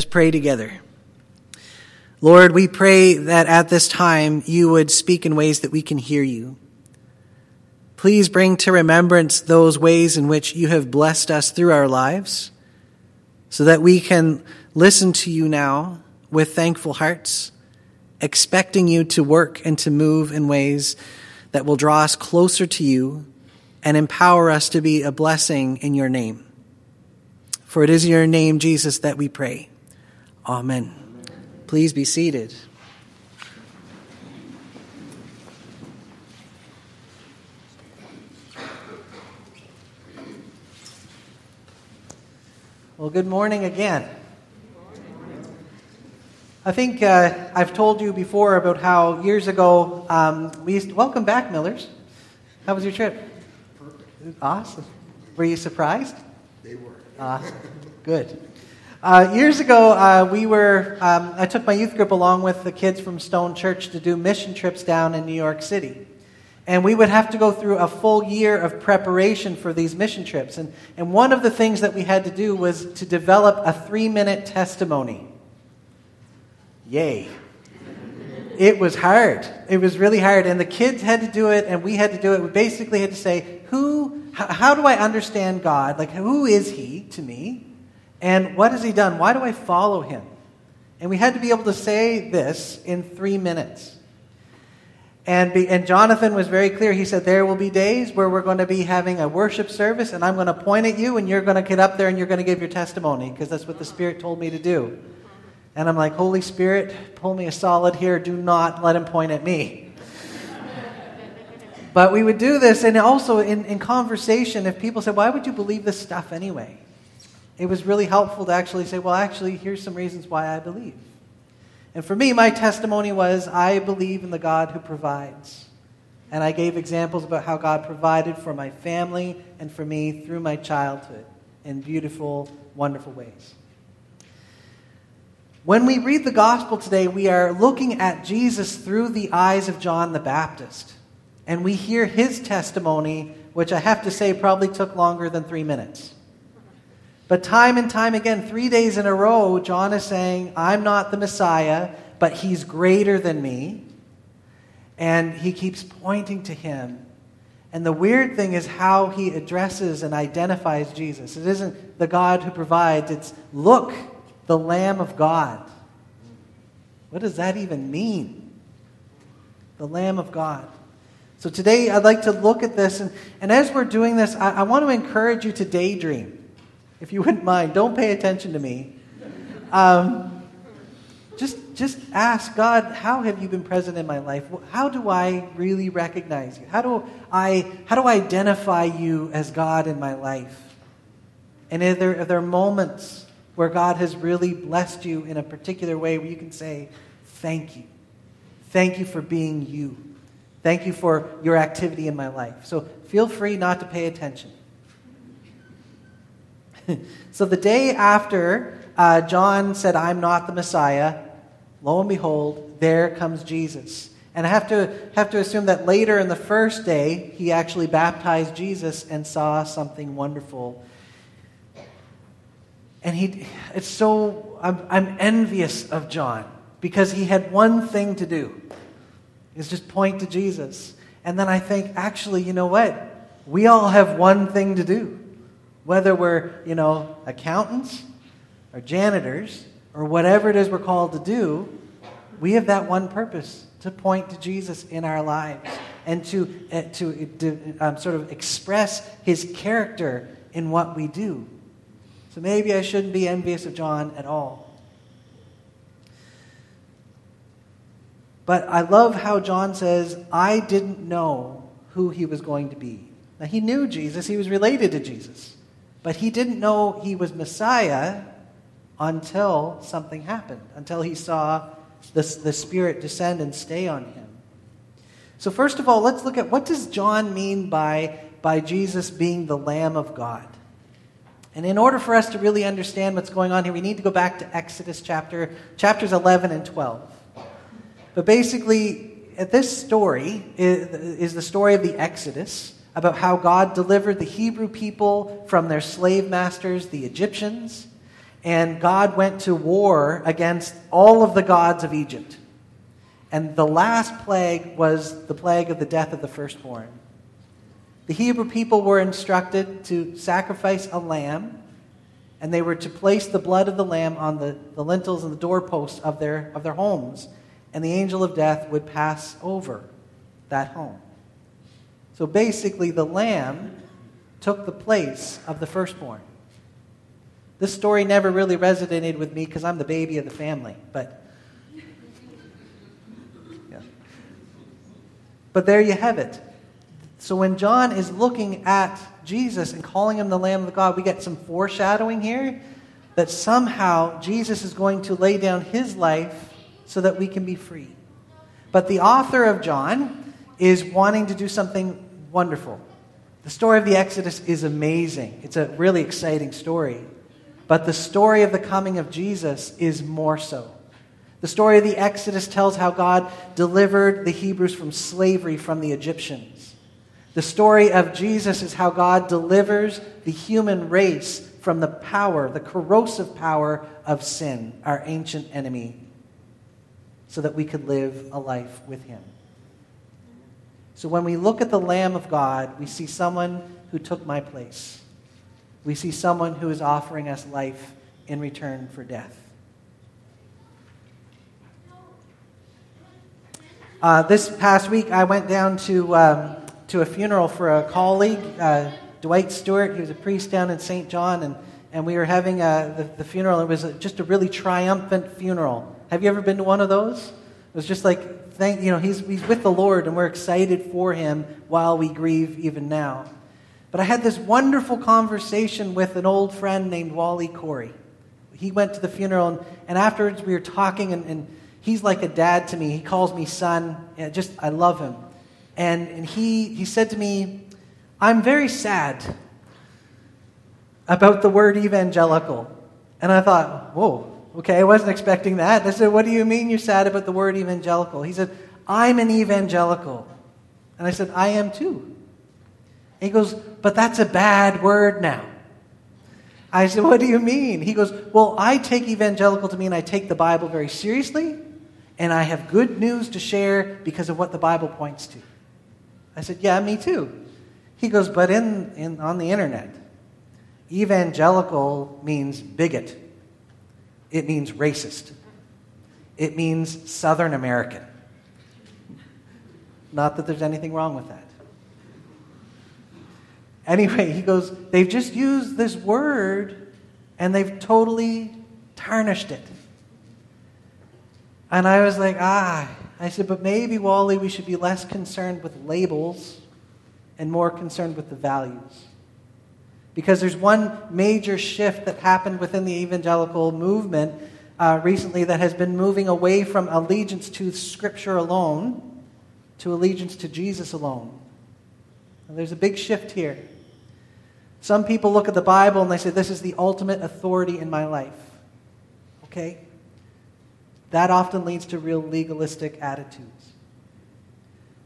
Let's pray together. Lord, we pray that at this time you would speak in ways that we can hear you. Please bring to remembrance those ways in which you have blessed us through our lives so that we can listen to you now with thankful hearts, expecting you to work and to move in ways that will draw us closer to you and empower us to be a blessing in your name. For it is your name, Jesus, that we pray. Amen. Please be seated. Well, good morning again. I think uh, I've told you before about how years ago um, we used to, welcome back, Millers. How was your trip? Perfect. Awesome. Were you surprised? They were. Awesome. Good. Uh, years ago, uh, we were. Um, I took my youth group along with the kids from Stone Church to do mission trips down in New York City. And we would have to go through a full year of preparation for these mission trips. And, and one of the things that we had to do was to develop a three minute testimony. Yay. It was hard. It was really hard. And the kids had to do it, and we had to do it. We basically had to say, Who, how do I understand God? Like, who is He to me? And what has He done? Why do I follow Him? And we had to be able to say this in three minutes. And, be, and Jonathan was very clear. He said, There will be days where we're going to be having a worship service, and I'm going to point at you, and you're going to get up there and you're going to give your testimony, because that's what the Spirit told me to do. And I'm like, Holy Spirit, pull me a solid here. Do not let him point at me. but we would do this, and also in, in conversation, if people said, Why would you believe this stuff anyway? It was really helpful to actually say, Well, actually, here's some reasons why I believe. And for me, my testimony was I believe in the God who provides. And I gave examples about how God provided for my family and for me through my childhood in beautiful, wonderful ways. When we read the gospel today, we are looking at Jesus through the eyes of John the Baptist. And we hear his testimony, which I have to say probably took longer than three minutes. But time and time again, three days in a row, John is saying, I'm not the Messiah, but he's greater than me. And he keeps pointing to him. And the weird thing is how he addresses and identifies Jesus. It isn't the God who provides, it's look, the Lamb of God. What does that even mean? The Lamb of God. So today I'd like to look at this. And, and as we're doing this, I, I want to encourage you to daydream if you wouldn't mind, don't pay attention to me. Um, just, just ask God, how have you been present in my life? How do I really recognize you? How do I, how do I identify you as God in my life? And are there, are there moments where God has really blessed you in a particular way where you can say, Thank you. Thank you for being you. Thank you for your activity in my life. So feel free not to pay attention. so the day after uh, John said, I'm not the Messiah, lo and behold, there comes Jesus. And I have to, have to assume that later in the first day, he actually baptized Jesus and saw something wonderful. And he, it's so, I'm, I'm envious of John because he had one thing to do is just point to Jesus. And then I think, actually, you know what? We all have one thing to do. Whether we're, you know, accountants or janitors or whatever it is we're called to do, we have that one purpose to point to Jesus in our lives and to, uh, to, um, sort of express his character in what we do. So maybe I shouldn't be envious of John at all. But I love how John says, I didn't know who he was going to be. Now, he knew Jesus, he was related to Jesus. But he didn't know he was Messiah until something happened, until he saw the, the Spirit descend and stay on him. So, first of all, let's look at what does John mean by, by Jesus being the Lamb of God? And in order for us to really understand what's going on here, we need to go back to Exodus chapter, chapters 11 and 12. But basically, this story is, is the story of the Exodus about how God delivered the Hebrew people from their slave masters, the Egyptians. And God went to war against all of the gods of Egypt. And the last plague was the plague of the death of the firstborn. The Hebrew people were instructed to sacrifice a lamb, and they were to place the blood of the lamb on the, the lintels and the doorposts of their, of their homes, and the angel of death would pass over that home. So basically, the lamb took the place of the firstborn. This story never really resonated with me because I'm the baby of the family, but yeah. But there you have it. So when John is looking at Jesus and calling him the Lamb of God, we get some foreshadowing here that somehow Jesus is going to lay down his life so that we can be free. But the author of John is wanting to do something wonderful. The story of the Exodus is amazing. It's a really exciting story. But the story of the coming of Jesus is more so. The story of the Exodus tells how God delivered the Hebrews from slavery from the Egyptians. The story of Jesus is how God delivers the human race from the power, the corrosive power of sin, our ancient enemy, so that we could live a life with Him. So when we look at the Lamb of God, we see someone who took my place. We see someone who is offering us life in return for death. Uh, this past week, I went down to, um, to a funeral for a colleague, uh, Dwight Stewart. He was a priest down in St. John, and, and we were having uh, the, the funeral. It was a, just a really triumphant funeral. Have you ever been to one of those? It was just like, thank, you know, he's, he's with the Lord, and we're excited for him while we grieve even now. But I had this wonderful conversation with an old friend named Wally Corey. He went to the funeral, and, and afterwards we were talking, and, and, he's like a dad to me. He calls me son. And just, I love him. And, and he, he said to me, I'm very sad about the word evangelical. And I thought, whoa, okay, I wasn't expecting that. I said, what do you mean you're sad about the word evangelical? He said, I'm an evangelical. And I said, I am too. And he goes, But that's a bad word now. I said, What do you mean? He goes, Well, I take evangelical to mean I take the Bible very seriously, and I have good news to share because of what the Bible points to. I said, Yeah, me too. He goes, But in, in, on the internet, evangelical means bigot, it means racist, it means Southern American. Not that there's anything wrong with that. Anyway, he goes, they've just used this word and they've totally tarnished it. And I was like, ah. I said, but maybe, Wally, we should be less concerned with labels and more concerned with the values. Because there's one major shift that happened within the evangelical movement uh, recently that has been moving away from allegiance to Scripture alone to allegiance to Jesus alone. And there's a big shift here. Some people look at the Bible and they say, This is the ultimate authority in my life. Okay? That often leads to real legalistic attitudes.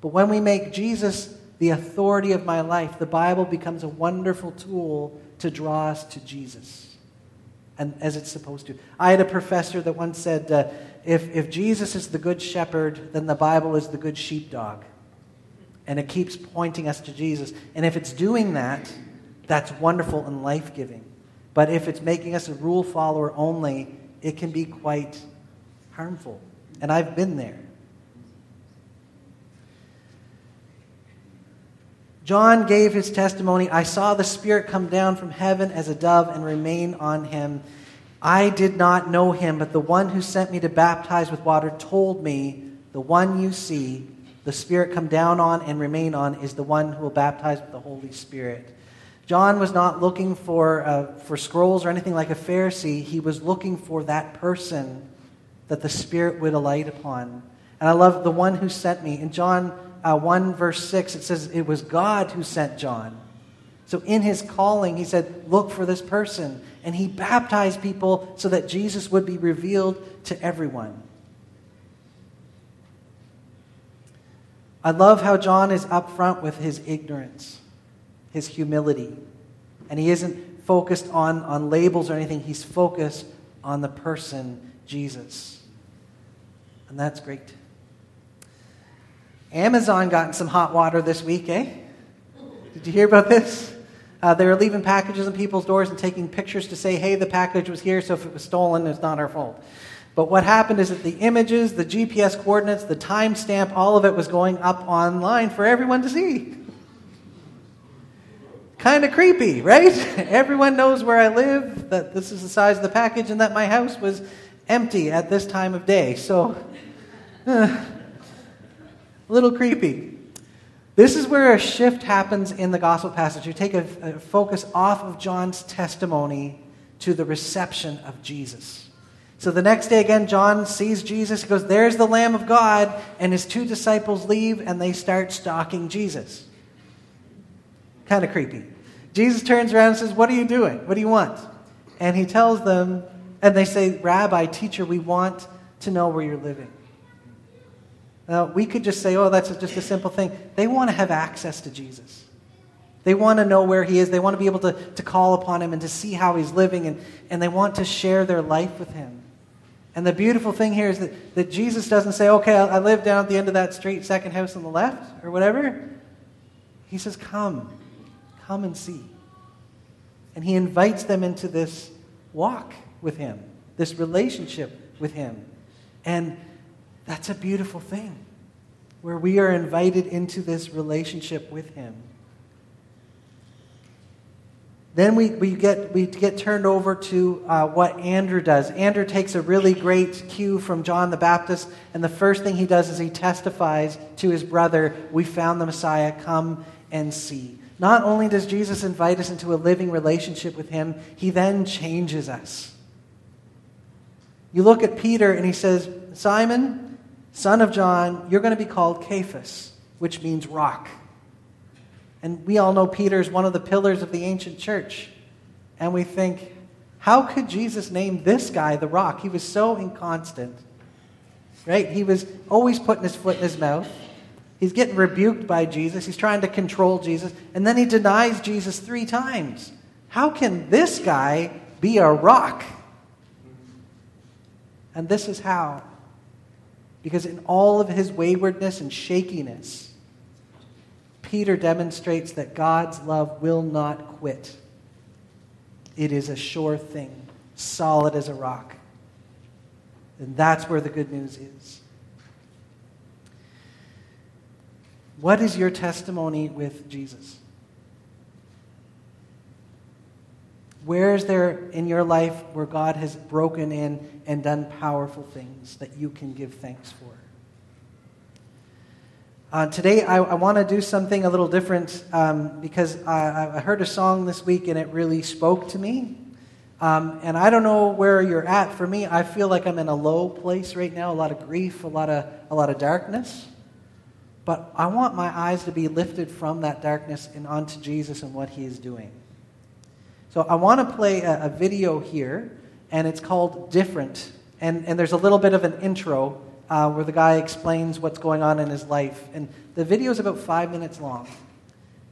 But when we make Jesus the authority of my life, the Bible becomes a wonderful tool to draw us to Jesus, and as it's supposed to. I had a professor that once said, uh, if, if Jesus is the good shepherd, then the Bible is the good sheepdog and it keeps pointing us to Jesus. And if it's doing that, that's wonderful and life giving. But if it's making us a rule follower only, it can be quite harmful. And I've been there. John gave his testimony I saw the Spirit come down from heaven as a dove and remain on him. I did not know him, but the one who sent me to baptize with water told me, The one you see, the Spirit come down on and remain on is the one who will baptize with the Holy Spirit. John was not looking for, uh, for scrolls or anything like a Pharisee. He was looking for that person that the Spirit would alight upon. And I love the one who sent me. And John uh, 1, verse 6, it says, It was God who sent John. So in his calling, he said, Look for this person. And he baptized people so that Jesus would be revealed to everyone. I love how John is upfront with his ignorance, his humility. And he isn't focused on, on labels or anything. He's focused on the person, Jesus. And that's great. Amazon got in some hot water this week, eh? Did you hear about this? Uh, they were leaving packages on people's doors and taking pictures to say, hey, the package was here, so if it was stolen, it's not our fault. But what happened is that the images, the GPS coordinates, the timestamp, all of it was going up online for everyone to see. Kind of creepy, right? Everyone knows where I live, that this is the size of the package, and that my house was empty at this time of day. So, uh, a little creepy. This is where a shift happens in the gospel passage. You take a, a focus off of John's testimony to the reception of Jesus. So the next day, again, John sees Jesus. He goes, There's the Lamb of God. And his two disciples leave and they start stalking Jesus. Kind of creepy. Jesus turns around and says, What are you doing? What do you want? And he tells them, and they say, Rabbi, teacher, we want to know where you're living. Now, we could just say, Oh, that's just a simple thing. They want to have access to Jesus. They want to know where he is. They want to be able to, to call upon him and to see how he's living, and, and they want to share their life with him. And the beautiful thing here is that, that Jesus doesn't say, okay, I live down at the end of that street, second house on the left, or whatever. He says, come, come and see. And he invites them into this walk with him, this relationship with him. And that's a beautiful thing, where we are invited into this relationship with him. Then we, we, get, we get turned over to uh, what Andrew does. Andrew takes a really great cue from John the Baptist, and the first thing he does is he testifies to his brother, We found the Messiah, come and see. Not only does Jesus invite us into a living relationship with him, he then changes us. You look at Peter, and he says, Simon, son of John, you're going to be called Cephas, which means rock. And we all know Peter is one of the pillars of the ancient church. And we think, how could Jesus name this guy the rock? He was so inconstant. Right? He was always putting his foot in his mouth. He's getting rebuked by Jesus. He's trying to control Jesus. And then he denies Jesus three times. How can this guy be a rock? And this is how. Because in all of his waywardness and shakiness, Peter demonstrates that God's love will not quit. It is a sure thing, solid as a rock. And that's where the good news is. What is your testimony with Jesus? Where is there in your life where God has broken in and done powerful things that you can give thanks for? Uh, today, I, I want to do something a little different um, because I, I, heard a song this week and it really spoke to me. Um, and I don't know where you're at. For me, I feel like I'm in a low place right now, a lot of grief, a lot of, a lot of darkness. But I want my eyes to be lifted from that darkness and onto Jesus and what he is doing. So I want to play a, a video here, and it's called Different. And, and there's a little bit of an intro uh, where the guy explains what's going on in his life. And the video is about five minutes long.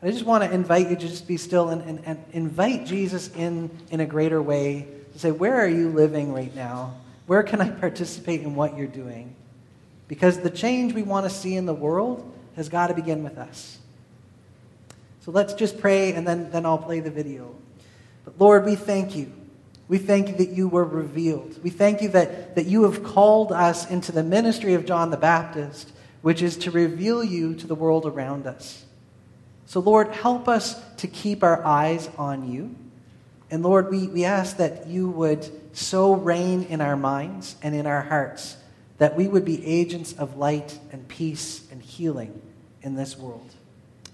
I just want to invite you to just be still and, and, and invite Jesus in in a greater way to say, Where are you living right now? Where can I participate in what you're doing? Because the change we want to see in the world has got to begin with us. So let's just pray and then, then I'll play the video. But Lord, we thank you we thank you that you were revealed. We thank you that, that you have called us into the ministry of John the Baptist, which is to reveal you to the world around us. So, Lord, help us to keep our eyes on you. And Lord, we, we ask that you would so reign in our minds and in our hearts that we would be agents of light and peace and healing in this world.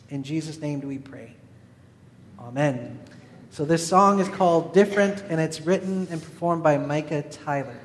In Jesus' name do we pray. Amen. So this song is called Different, and it's written and performed by Micah Tyler.